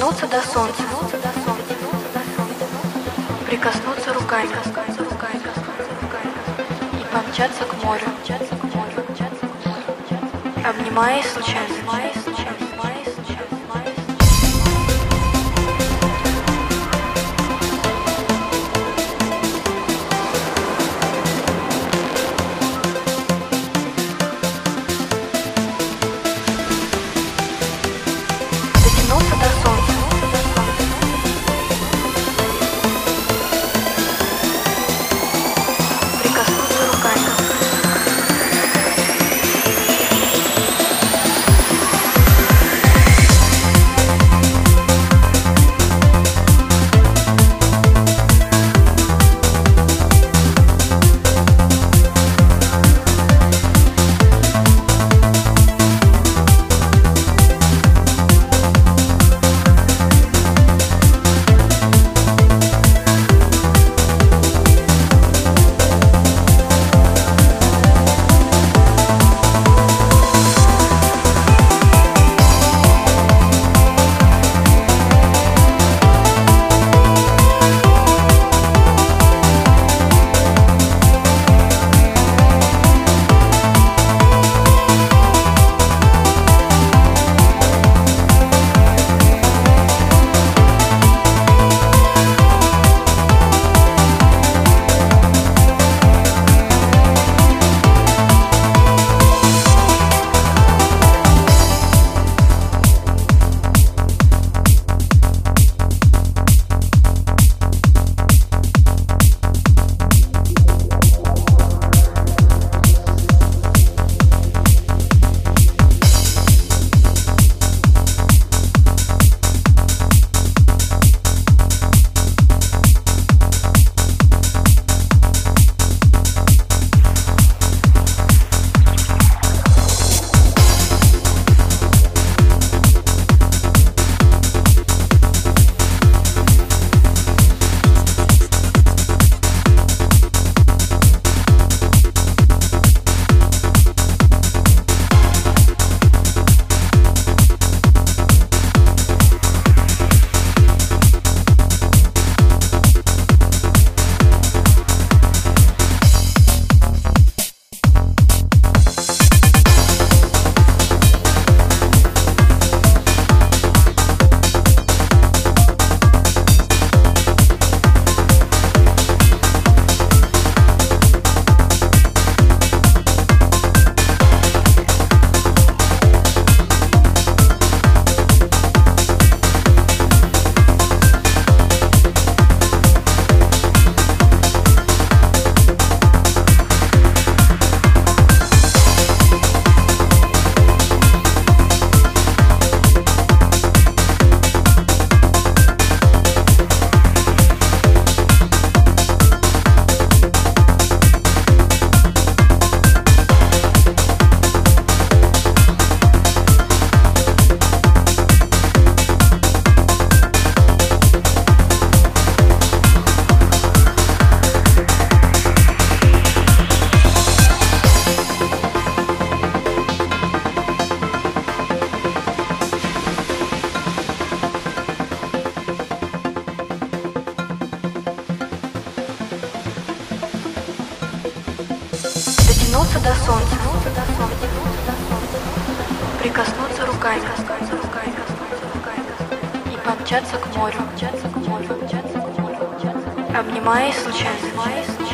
Дотянуться до солнца. Прикоснуться руками. И помчаться к морю. Обнимаясь случайно. Дотянуться до солнца. Прикоснуться руками. И помчаться к морю. Обнимаясь случайно.